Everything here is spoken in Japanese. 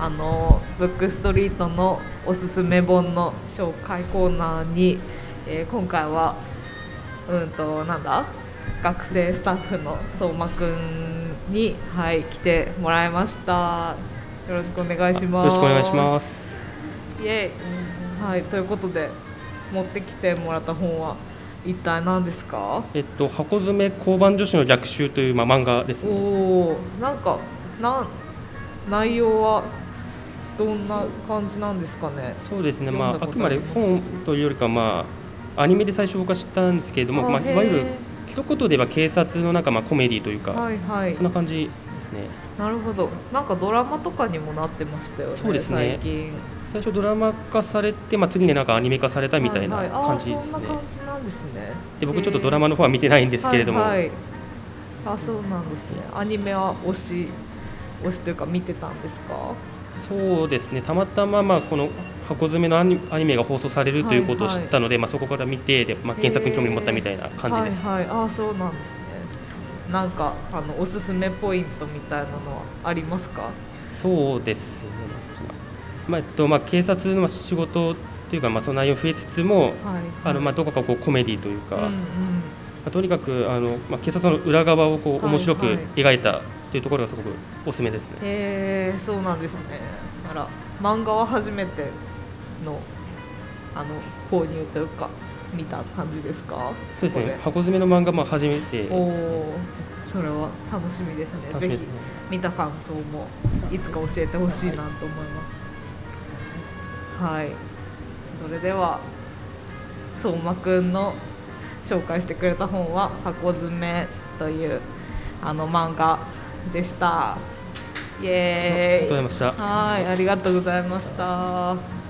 あのブックストリートのおすすめ本の紹介コーナーに、えー今回はうんとなんだ？学生スタッフの相馬くんにはい来てもらいました。よろしくお願いしよます。ろしくお願いします。イエイ。はいということで持ってきてもらった本は一体何ですか？えっと箱詰め交番女子の逆襲というまあ漫画ですおね。おーなんかなん内容はどんな感じなんですかね？そうですね。まああくまで本というよりかまあアニメで最初僕は知ったんですけれども、まあいわゆる一言で言えば警察のなんかまあコメディというか、はいはい。そんな感じですね。なるほど。なんかドラマとかにもなってましたよねそうですね。最近。最初ドラマ化されて、まあ次になんかアニメ化されたみたいな感じですね。あーそんな感じなんですね。で僕ちょっとドラマの方は見てないんですけれども、はいはい。あそうなんですね。アニメは推し推しというか見てたんですか？そうですね。たまたままあこの箱詰めのアニアニメが放送されるということをはいはい知ったので、まあそこから見てで、まあ検索に興味を持ったみたいな感じです。はいはい、あそうなんですね。なんかあのおすすめポイントみたいなのはありますか？そうですね。まあえっとまあ警察の仕事というかまあその内容増えつつも、はいあのまあどこかこうコメディというか、うんうん。まあとにかくあのまあ警察の裏側をこうはい面白くはい描いたというところがすごくおすすめですね。へえそうなんですねあら漫画は初めてのあの購入というか見た感じですか？そうですね。こ箱詰めの漫画も初めてですこでおね。おそれは楽しみですねすね。見た感想もいつか教えてほしいなと思いますはいそれでは相馬くんの紹介してくれた本は「箱詰め」というあの漫画でした。イエーイ。ありがとうございました。はいありがとうございました